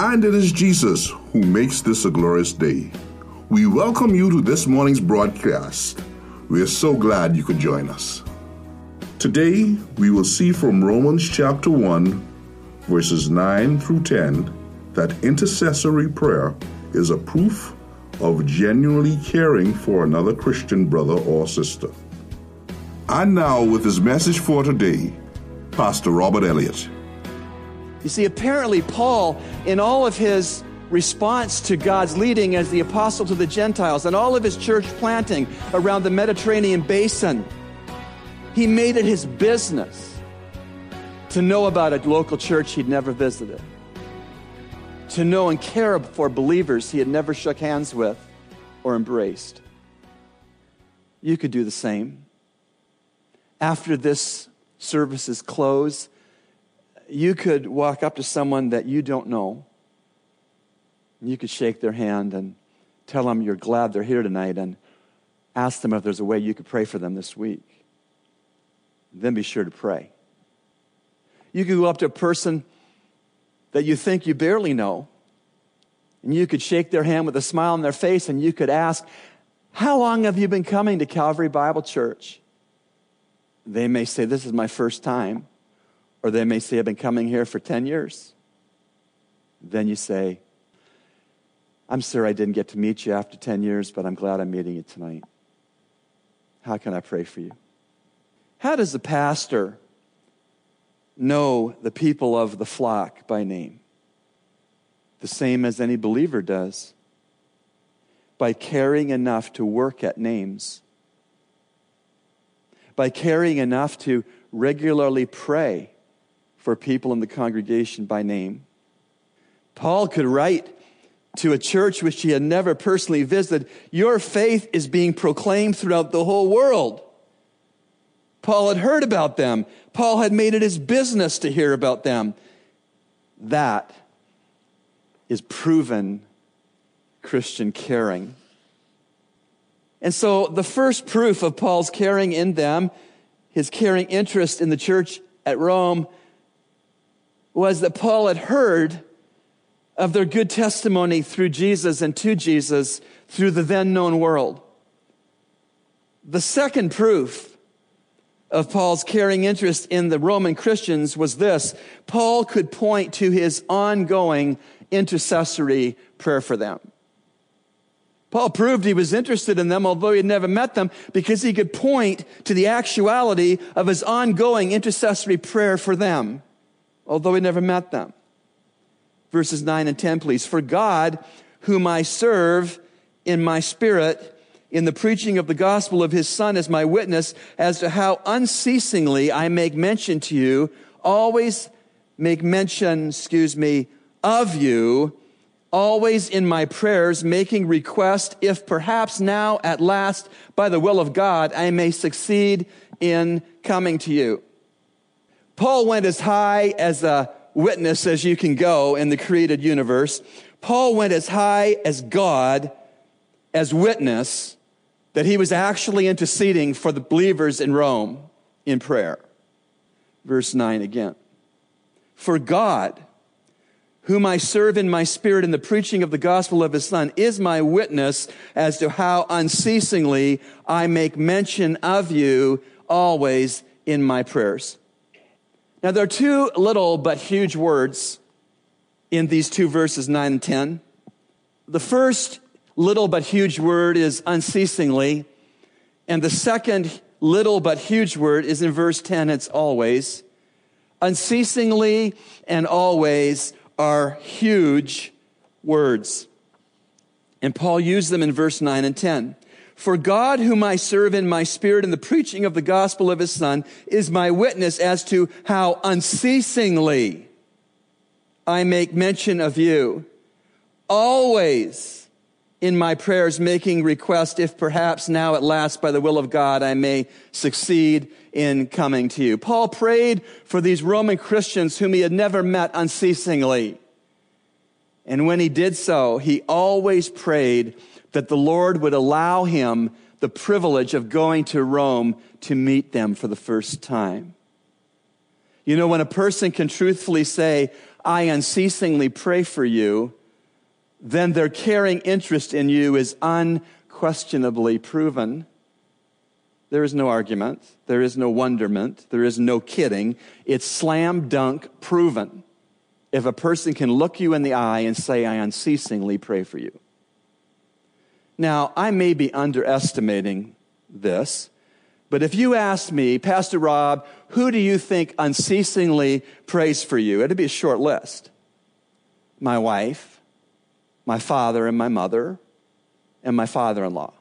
And it is Jesus who makes this a glorious day. We welcome you to this morning's broadcast. We are so glad you could join us. Today, we will see from Romans chapter 1, verses 9 through 10, that intercessory prayer is a proof of genuinely caring for another Christian brother or sister. And now, with his message for today, Pastor Robert Elliott. You see, apparently, Paul, in all of his response to God's leading as the apostle to the Gentiles and all of his church planting around the Mediterranean basin, he made it his business to know about a local church he'd never visited, to know and care for believers he had never shook hands with or embraced. You could do the same. After this service is closed, you could walk up to someone that you don't know. You could shake their hand and tell them you're glad they're here tonight and ask them if there's a way you could pray for them this week. Then be sure to pray. You could go up to a person that you think you barely know, and you could shake their hand with a smile on their face, and you could ask, How long have you been coming to Calvary Bible Church? They may say, This is my first time. Or they may say, I've been coming here for 10 years. Then you say, I'm sorry I didn't get to meet you after 10 years, but I'm glad I'm meeting you tonight. How can I pray for you? How does the pastor know the people of the flock by name? The same as any believer does by caring enough to work at names, by caring enough to regularly pray for people in the congregation by name. Paul could write to a church which he had never personally visited, Your faith is being proclaimed throughout the whole world. Paul had heard about them. Paul had made it his business to hear about them. That is proven Christian caring. And so the first proof of Paul's caring in them, his caring interest in the church at Rome, was that Paul had heard of their good testimony through Jesus and to Jesus through the then known world. The second proof of Paul's caring interest in the Roman Christians was this Paul could point to his ongoing intercessory prayer for them. Paul proved he was interested in them, although he had never met them, because he could point to the actuality of his ongoing intercessory prayer for them although he never met them. Verses 9 and 10, please. For God, whom I serve in my spirit, in the preaching of the gospel of his Son, as my witness as to how unceasingly I make mention to you, always make mention, excuse me, of you, always in my prayers, making request, if perhaps now at last, by the will of God, I may succeed in coming to you. Paul went as high as a witness as you can go in the created universe. Paul went as high as God as witness that he was actually interceding for the believers in Rome in prayer. Verse 9 again. For God, whom I serve in my spirit in the preaching of the gospel of his son, is my witness as to how unceasingly I make mention of you always in my prayers. Now, there are two little but huge words in these two verses, 9 and 10. The first little but huge word is unceasingly, and the second little but huge word is in verse 10, it's always. Unceasingly and always are huge words. And Paul used them in verse 9 and 10. For God, whom I serve in my spirit in the preaching of the gospel of his son, is my witness as to how unceasingly I make mention of you. Always in my prayers making request, if perhaps now at last by the will of God I may succeed in coming to you. Paul prayed for these Roman Christians whom he had never met unceasingly. And when he did so, he always prayed that the Lord would allow him the privilege of going to Rome to meet them for the first time. You know, when a person can truthfully say, I unceasingly pray for you, then their caring interest in you is unquestionably proven. There is no argument. There is no wonderment. There is no kidding. It's slam dunk proven. If a person can look you in the eye and say, I unceasingly pray for you. Now, I may be underestimating this, but if you asked me, Pastor Rob, who do you think unceasingly prays for you? It'd be a short list. My wife, my father and my mother, and my father in law.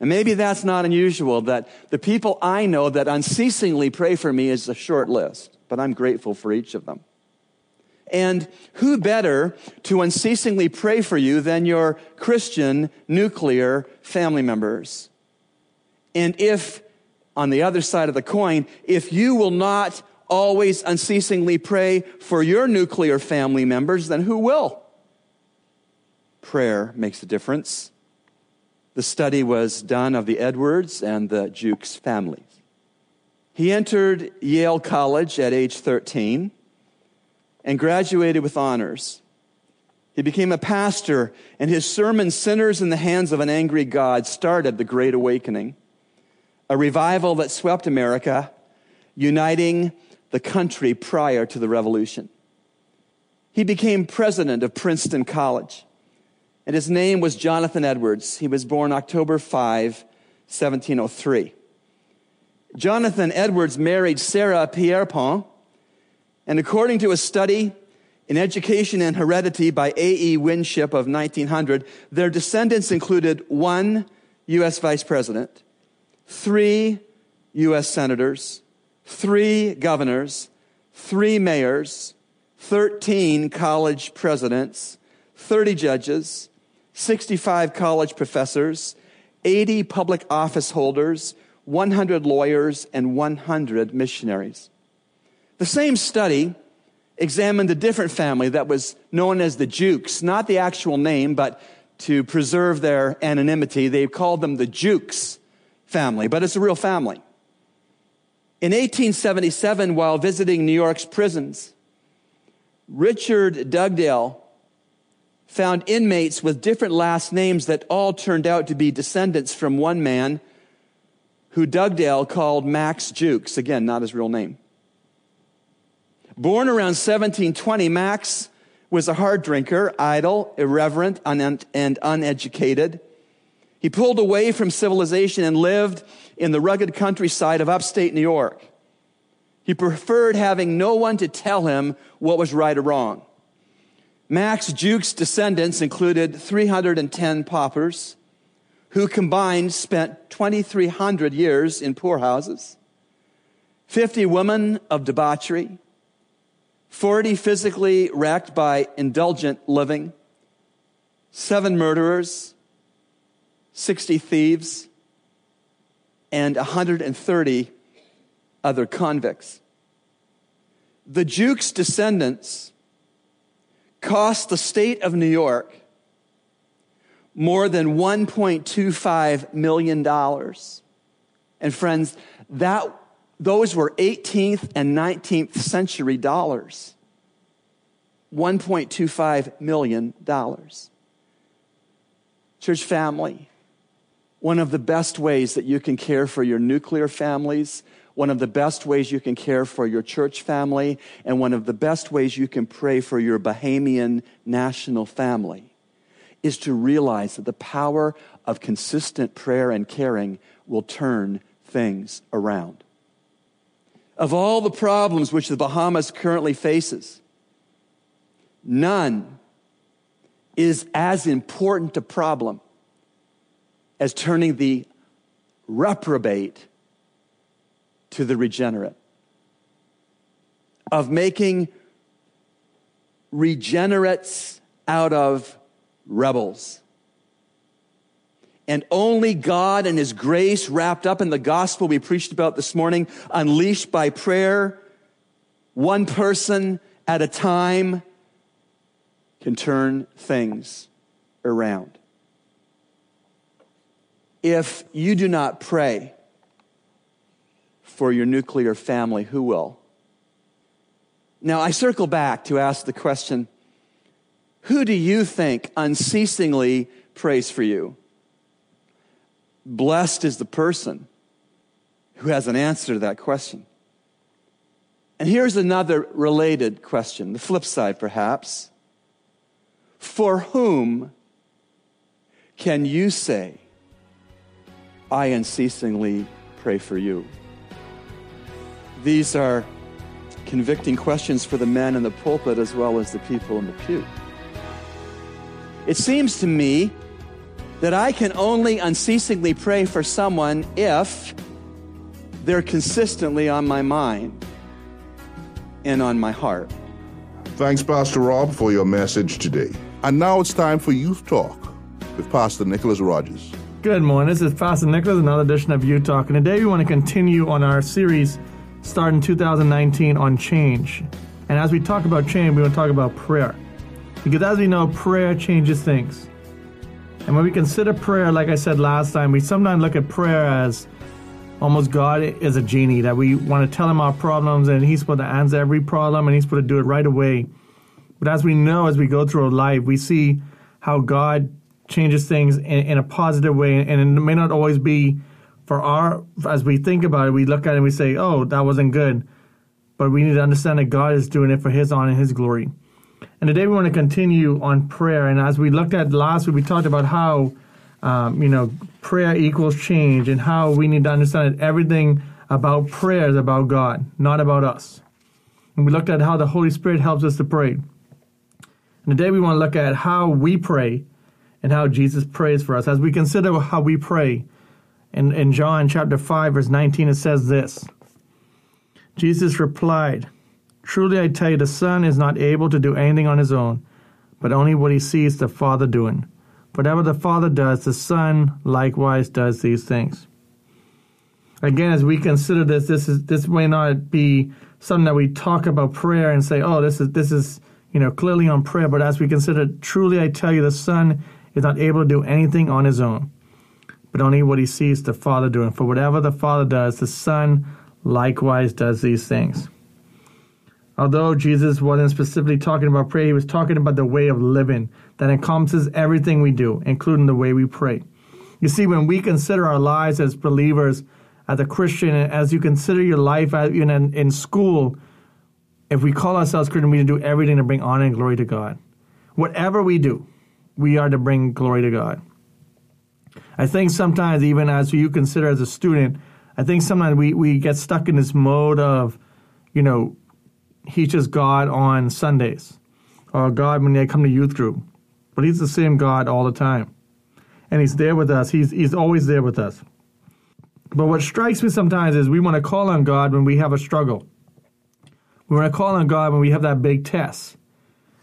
And maybe that's not unusual that the people I know that unceasingly pray for me is a short list, but I'm grateful for each of them. And who better to unceasingly pray for you than your Christian nuclear family members? And if, on the other side of the coin, if you will not always unceasingly pray for your nuclear family members, then who will? Prayer makes a difference. The study was done of the Edwards and the Jukes families. He entered Yale College at age 13 and graduated with honors. He became a pastor, and his sermon, Sinners in the Hands of an Angry God, started the Great Awakening, a revival that swept America, uniting the country prior to the Revolution. He became president of Princeton College, and his name was Jonathan Edwards. He was born October 5, 1703. Jonathan Edwards married Sarah Pierrepont, and according to a study in Education and Heredity by A.E. Winship of 1900, their descendants included one U.S. vice president, three U.S. senators, three governors, three mayors, 13 college presidents, 30 judges, 65 college professors, 80 public office holders, 100 lawyers, and 100 missionaries. The same study examined a different family that was known as the Jukes, not the actual name, but to preserve their anonymity, they called them the Jukes family, but it's a real family. In 1877, while visiting New York's prisons, Richard Dugdale found inmates with different last names that all turned out to be descendants from one man who Dugdale called Max Jukes. Again, not his real name. Born around 1720, Max was a hard drinker, idle, irreverent, and uneducated. He pulled away from civilization and lived in the rugged countryside of upstate New York. He preferred having no one to tell him what was right or wrong. Max Jukes' descendants included 310 paupers who combined spent 2,300 years in poorhouses, 50 women of debauchery, 40 physically wrecked by indulgent living, seven murderers, 60 thieves, and 130 other convicts. The Jukes descendants cost the state of New York more than $1.25 million. And friends, that those were 18th and 19th century dollars. $1.25 million. Church family, one of the best ways that you can care for your nuclear families, one of the best ways you can care for your church family, and one of the best ways you can pray for your Bahamian national family is to realize that the power of consistent prayer and caring will turn things around of all the problems which the Bahamas currently faces, none is as important a problem as turning the reprobate to the regenerate, of making regenerates out of rebels. And only God and His grace wrapped up in the gospel we preached about this morning, unleashed by prayer, one person at a time, can turn things around. If you do not pray for your nuclear family, who will? Now, I circle back to ask the question who do you think unceasingly prays for you? Blessed is the person who has an answer to that question. And here's another related question, the flip side perhaps. For whom can you say, I unceasingly pray for you? These are convicting questions for the men in the pulpit as well as the people in the pew. It seems to me that I can only unceasingly pray for someone if they're consistently on my mind and on my heart. Thanks, Pastor Rob, for your message today. And now it's time for Youth Talk with Pastor Nicholas Rogers. Good morning. This is Pastor Nicholas, another edition of Youth Talk. And today we want to continue on our series starting 2019 on change. And as we talk about change, we want to talk about prayer. Because as we know, prayer changes things. And when we consider prayer, like I said last time, we sometimes look at prayer as almost God is a genie that we want to tell him our problems and he's supposed to answer every problem and he's supposed to do it right away. But as we know, as we go through our life, we see how God changes things in, in a positive way, and it may not always be for our. As we think about it, we look at it and we say, "Oh, that wasn't good," but we need to understand that God is doing it for His honor and His glory. And today we want to continue on prayer. And as we looked at last week, we talked about how um, you know prayer equals change, and how we need to understand that everything about prayer is about God, not about us. And we looked at how the Holy Spirit helps us to pray. And today we want to look at how we pray and how Jesus prays for us. As we consider how we pray, in, in John chapter 5, verse 19, it says this Jesus replied, Truly I tell you, the Son is not able to do anything on his own, but only what he sees the Father doing. Whatever the Father does, the Son likewise does these things. Again, as we consider this, this is this may not be something that we talk about prayer and say, "Oh, this is this is you know clearly on prayer." But as we consider, truly, I tell you, the Son is not able to do anything on his own, but only what he sees the Father doing. For whatever the Father does, the Son likewise does these things. Although Jesus wasn't specifically talking about prayer, he was talking about the way of living that encompasses everything we do, including the way we pray. You see, when we consider our lives as believers, as a Christian, as you consider your life uh, in, in school, if we call ourselves Christian, we do everything to bring honor and glory to God. Whatever we do, we are to bring glory to God. I think sometimes, even as you consider as a student, I think sometimes we, we get stuck in this mode of, you know, he's just God on Sundays or God when they come to youth group. But he's the same God all the time. And he's there with us. He's, he's always there with us. But what strikes me sometimes is we want to call on God when we have a struggle. We want to call on God when we have that big test.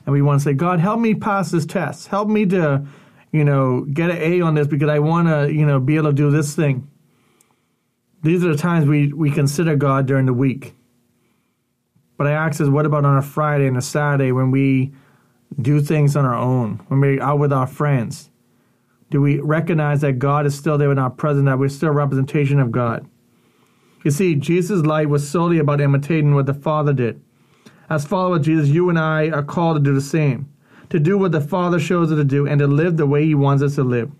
And we want to say, God, help me pass this test. Help me to, you know, get an A on this because I want to, you know, be able to do this thing. These are the times we, we consider God during the week. But I ask us, what about on a Friday and a Saturday when we do things on our own, when we're out with our friends? Do we recognize that God is still there in our presence, that we're still a representation of God? You see, Jesus' life was solely about imitating what the Father did. As followers of Jesus, you and I are called to do the same, to do what the Father shows us to do, and to live the way He wants us to live.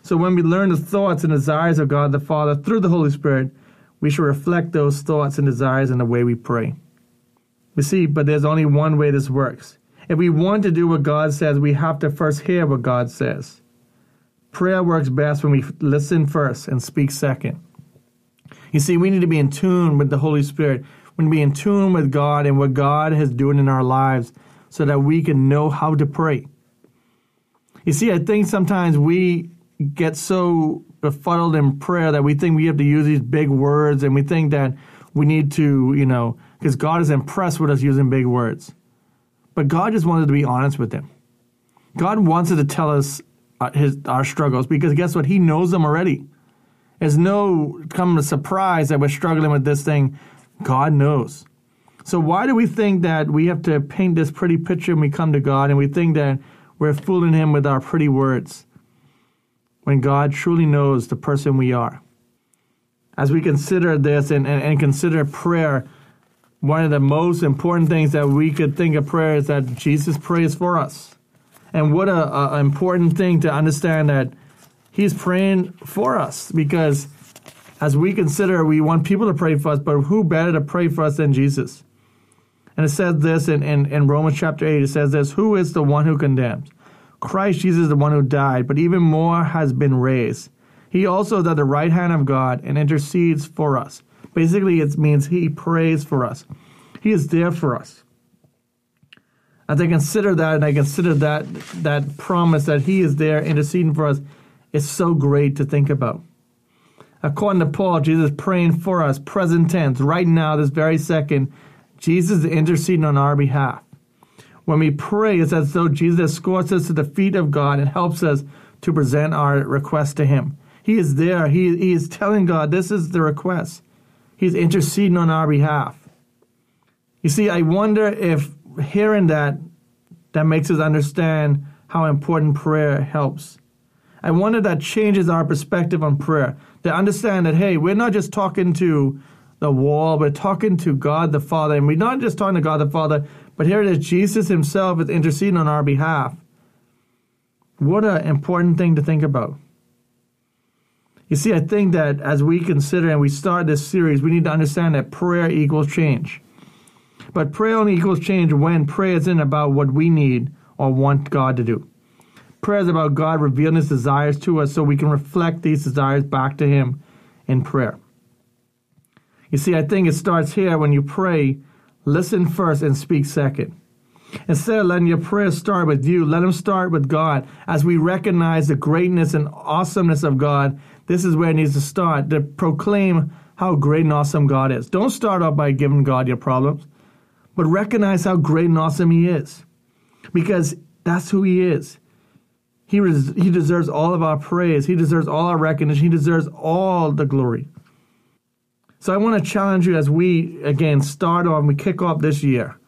So when we learn the thoughts and desires of God the Father through the Holy Spirit, we should reflect those thoughts and desires in the way we pray. You see, but there's only one way this works. If we want to do what God says, we have to first hear what God says. Prayer works best when we listen first and speak second. You see, we need to be in tune with the Holy Spirit. We need to be in tune with God and what God has doing in our lives so that we can know how to pray. You see, I think sometimes we get so befuddled in prayer that we think we have to use these big words and we think that we need to, you know, because God is impressed with us using big words. But God just wanted to be honest with him. God wanted to tell us uh, his our struggles because guess what? He knows them already. It's no come a surprise that we're struggling with this thing. God knows. So why do we think that we have to paint this pretty picture when we come to God and we think that we're fooling him with our pretty words when God truly knows the person we are? As we consider this and, and, and consider prayer, one of the most important things that we could think of prayer is that Jesus prays for us. And what a, a important thing to understand that he's praying for us because as we consider we want people to pray for us, but who better to pray for us than Jesus? And it says this in, in, in Romans chapter 8, it says this, who is the one who condemns? Christ Jesus is the one who died, but even more has been raised. He also is at the right hand of God and intercedes for us. Basically, it means he prays for us. He is there for us. As I consider that and I consider that that promise that he is there interceding for us, it's so great to think about. According to Paul, Jesus praying for us, present tense, right now, this very second, Jesus is interceding on our behalf. When we pray, it's as though Jesus escorts us to the feet of God and helps us to present our request to Him. He is there. He, he is telling God, this is the request. He's interceding on our behalf. You see, I wonder if hearing that, that makes us understand how important prayer helps. I wonder that changes our perspective on prayer. To understand that, hey, we're not just talking to the wall, we're talking to God the Father. And we're not just talking to God the Father, but here it is Jesus Himself is interceding on our behalf. What an important thing to think about. You see, I think that as we consider and we start this series, we need to understand that prayer equals change. But prayer only equals change when prayer isn't about what we need or want God to do. Prayer is about God revealing His desires to us so we can reflect these desires back to Him in prayer. You see, I think it starts here when you pray, listen first and speak second. Instead of letting your prayers start with you, let them start with God. As we recognize the greatness and awesomeness of God, this is where it needs to start to proclaim how great and awesome God is. Don't start off by giving God your problems, but recognize how great and awesome He is. Because that's who He is. He, res- he deserves all of our praise. He deserves all our recognition. He deserves all the glory. So I want to challenge you as we, again, start off we kick off this year.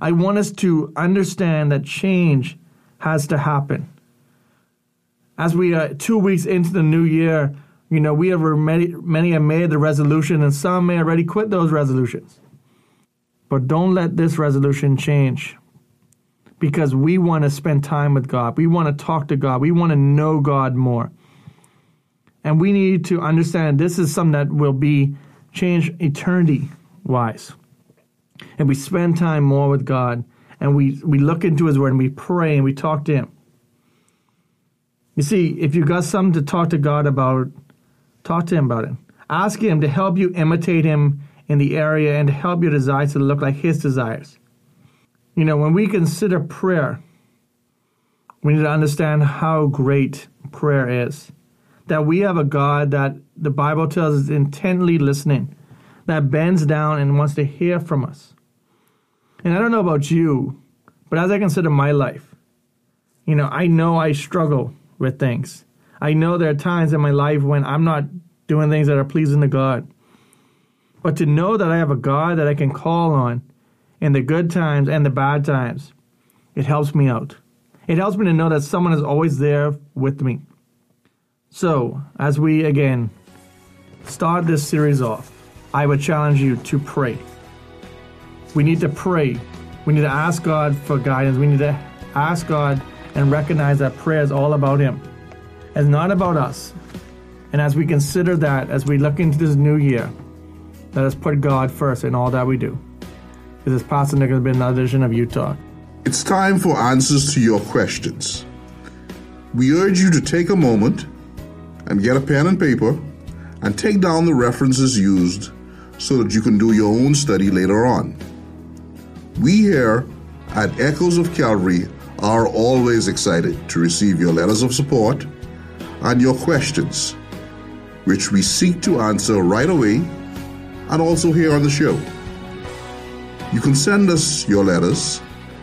I want us to understand that change has to happen. As we are two weeks into the new year, you know, we have many, many have made the resolution and some may already quit those resolutions. But don't let this resolution change because we want to spend time with God. We want to talk to God. We want to know God more. And we need to understand this is something that will be change eternity wise. And we spend time more with God and we, we look into His Word and we pray and we talk to Him. You see, if you got something to talk to God about, talk to Him about it. Ask Him to help you imitate Him in the area and to help your desires to look like His desires. You know, when we consider prayer, we need to understand how great prayer is. That we have a God that the Bible tells us is intently listening, that bends down and wants to hear from us. And I don't know about you, but as I consider my life, you know, I know I struggle with things. I know there are times in my life when I'm not doing things that are pleasing to God. But to know that I have a God that I can call on in the good times and the bad times, it helps me out. It helps me to know that someone is always there with me. So, as we again start this series off, I would challenge you to pray. We need to pray. We need to ask God for guidance. We need to ask God and recognize that prayer is all about Him. It's not about us. And as we consider that, as we look into this new year, let us put God first in all that we do. This is Pastor Nick has been another edition of Youth Talk. It's time for answers to your questions. We urge you to take a moment and get a pen and paper and take down the references used so that you can do your own study later on. We here at Echoes of Calvary are always excited to receive your letters of support and your questions, which we seek to answer right away and also here on the show. You can send us your letters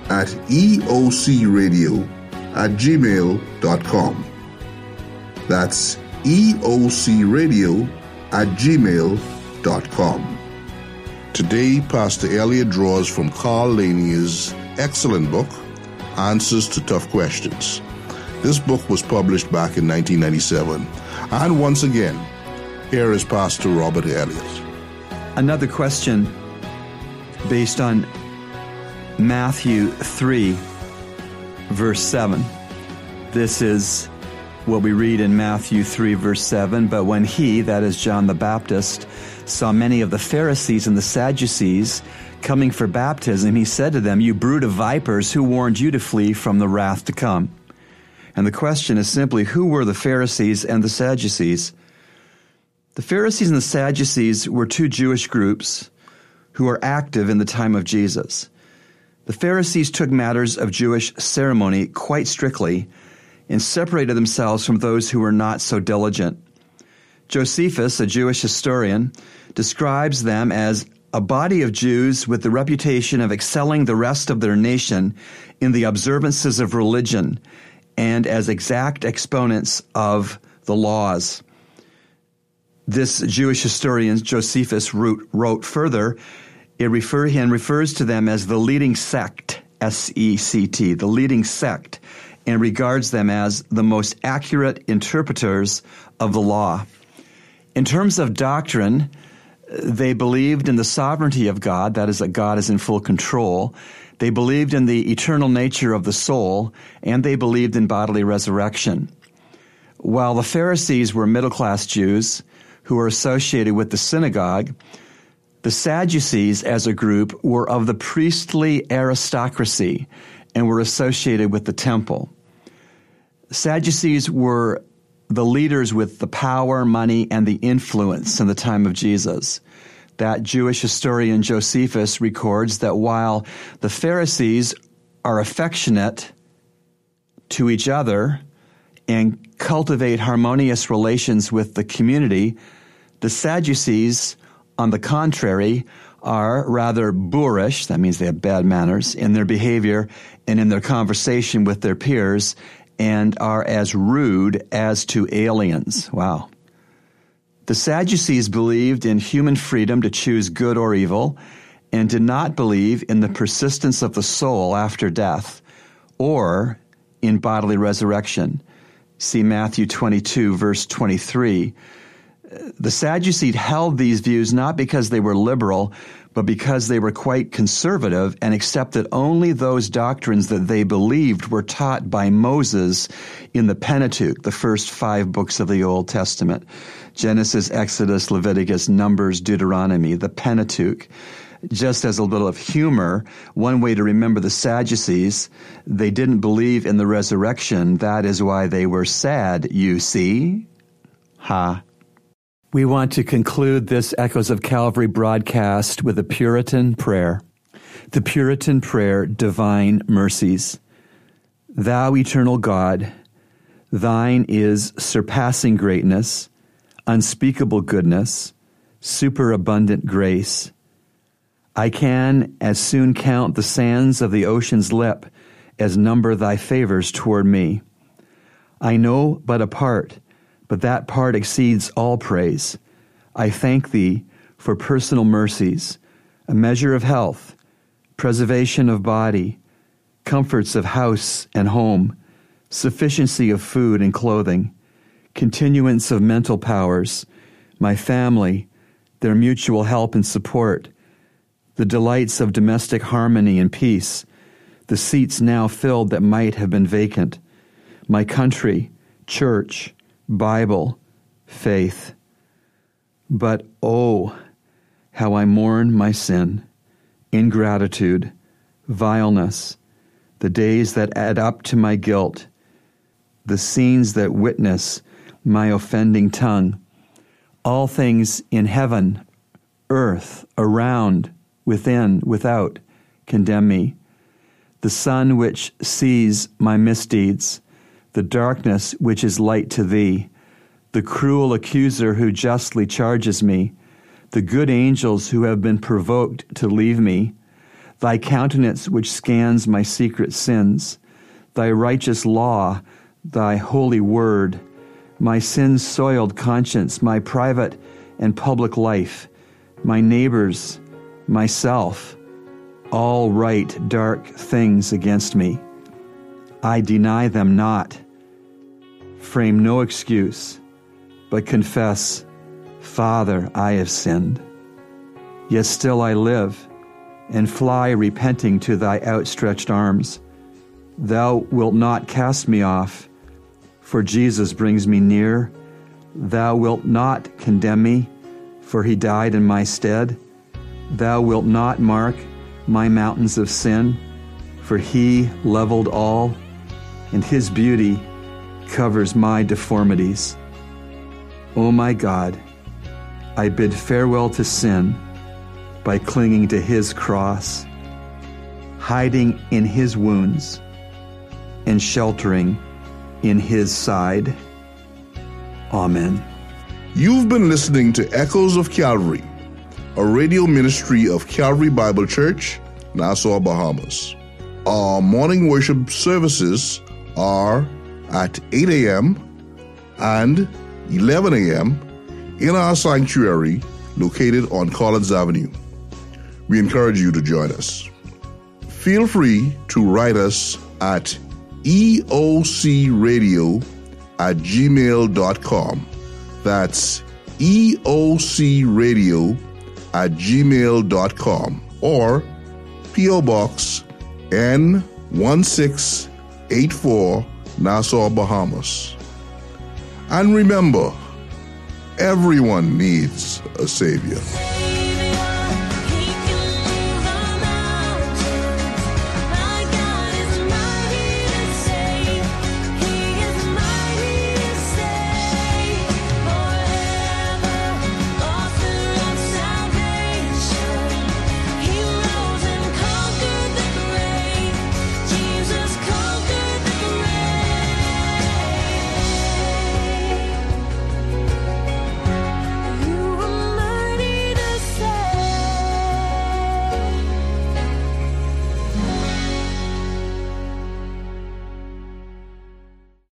at eocradio at gmail.com. That's eocradio at gmail.com. Today, Pastor Elliott draws from Carl Laney's excellent book, Answers to Tough Questions. This book was published back in 1997. And once again, here is Pastor Robert Elliott. Another question based on Matthew 3, verse 7. This is what we read in Matthew 3, verse 7. But when he, that is John the Baptist, saw many of the Pharisees and the Sadducees coming for baptism, he said to them, You brood of vipers, who warned you to flee from the wrath to come? And the question is simply, who were the Pharisees and the Sadducees? The Pharisees and the Sadducees were two Jewish groups who were active in the time of Jesus. The Pharisees took matters of Jewish ceremony quite strictly and separated themselves from those who were not so diligent. Josephus, a Jewish historian, describes them as a body of Jews with the reputation of excelling the rest of their nation in the observances of religion and as exact exponents of the laws. This Jewish historian, Josephus, wrote, wrote further, it refer, he refers to them as the leading sect, S E C T, the leading sect, and regards them as the most accurate interpreters of the law. In terms of doctrine, they believed in the sovereignty of God, that is, that God is in full control. They believed in the eternal nature of the soul, and they believed in bodily resurrection. While the Pharisees were middle class Jews who were associated with the synagogue, the Sadducees as a group were of the priestly aristocracy and were associated with the temple. Sadducees were the leaders with the power, money, and the influence in the time of Jesus. That Jewish historian Josephus records that while the Pharisees are affectionate to each other and cultivate harmonious relations with the community, the Sadducees, on the contrary, are rather boorish, that means they have bad manners, in their behavior and in their conversation with their peers and are as rude as to aliens. Wow. The Sadducees believed in human freedom to choose good or evil and did not believe in the persistence of the soul after death or in bodily resurrection. See Matthew 22, verse 23. The Sadducees held these views not because they were liberal, but because they were quite conservative and accepted only those doctrines that they believed were taught by Moses in the Pentateuch, the first five books of the Old Testament Genesis, Exodus, Leviticus, Numbers, Deuteronomy, the Pentateuch. Just as a little of humor, one way to remember the Sadducees, they didn't believe in the resurrection. That is why they were sad, you see. Ha. We want to conclude this Echoes of Calvary broadcast with a Puritan prayer. The Puritan prayer, Divine Mercies. Thou, eternal God, thine is surpassing greatness, unspeakable goodness, superabundant grace. I can as soon count the sands of the ocean's lip as number thy favors toward me. I know but a part but that part exceeds all praise. I thank thee for personal mercies, a measure of health, preservation of body, comforts of house and home, sufficiency of food and clothing, continuance of mental powers, my family, their mutual help and support, the delights of domestic harmony and peace, the seats now filled that might have been vacant, my country, church, Bible, faith. But oh, how I mourn my sin, ingratitude, vileness, the days that add up to my guilt, the scenes that witness my offending tongue, all things in heaven, earth, around, within, without, condemn me. The sun which sees my misdeeds, the darkness which is light to thee, the cruel accuser who justly charges me, the good angels who have been provoked to leave me, thy countenance which scans my secret sins, thy righteous law, thy holy word, my sin soiled conscience, my private and public life, my neighbors, myself all write dark things against me. I deny them not, frame no excuse, but confess, Father, I have sinned. Yet still I live and fly repenting to thy outstretched arms. Thou wilt not cast me off, for Jesus brings me near. Thou wilt not condemn me, for he died in my stead. Thou wilt not mark my mountains of sin, for he leveled all, and his beauty covers my deformities. O oh my God, I bid farewell to sin by clinging to his cross, hiding in his wounds, and sheltering in his side. Amen. You've been listening to Echoes of Calvary, a radio ministry of Calvary Bible Church, Nassau, Bahamas. Our morning worship services are at 8 a.m. and 11 a.m. in our sanctuary located on Collins Avenue. We encourage you to join us. Feel free to write us at eocradio at gmail.com. That's eocradio at gmail.com or P.O. Box N1684 Nassau, Bahamas. And remember, everyone needs a Savior.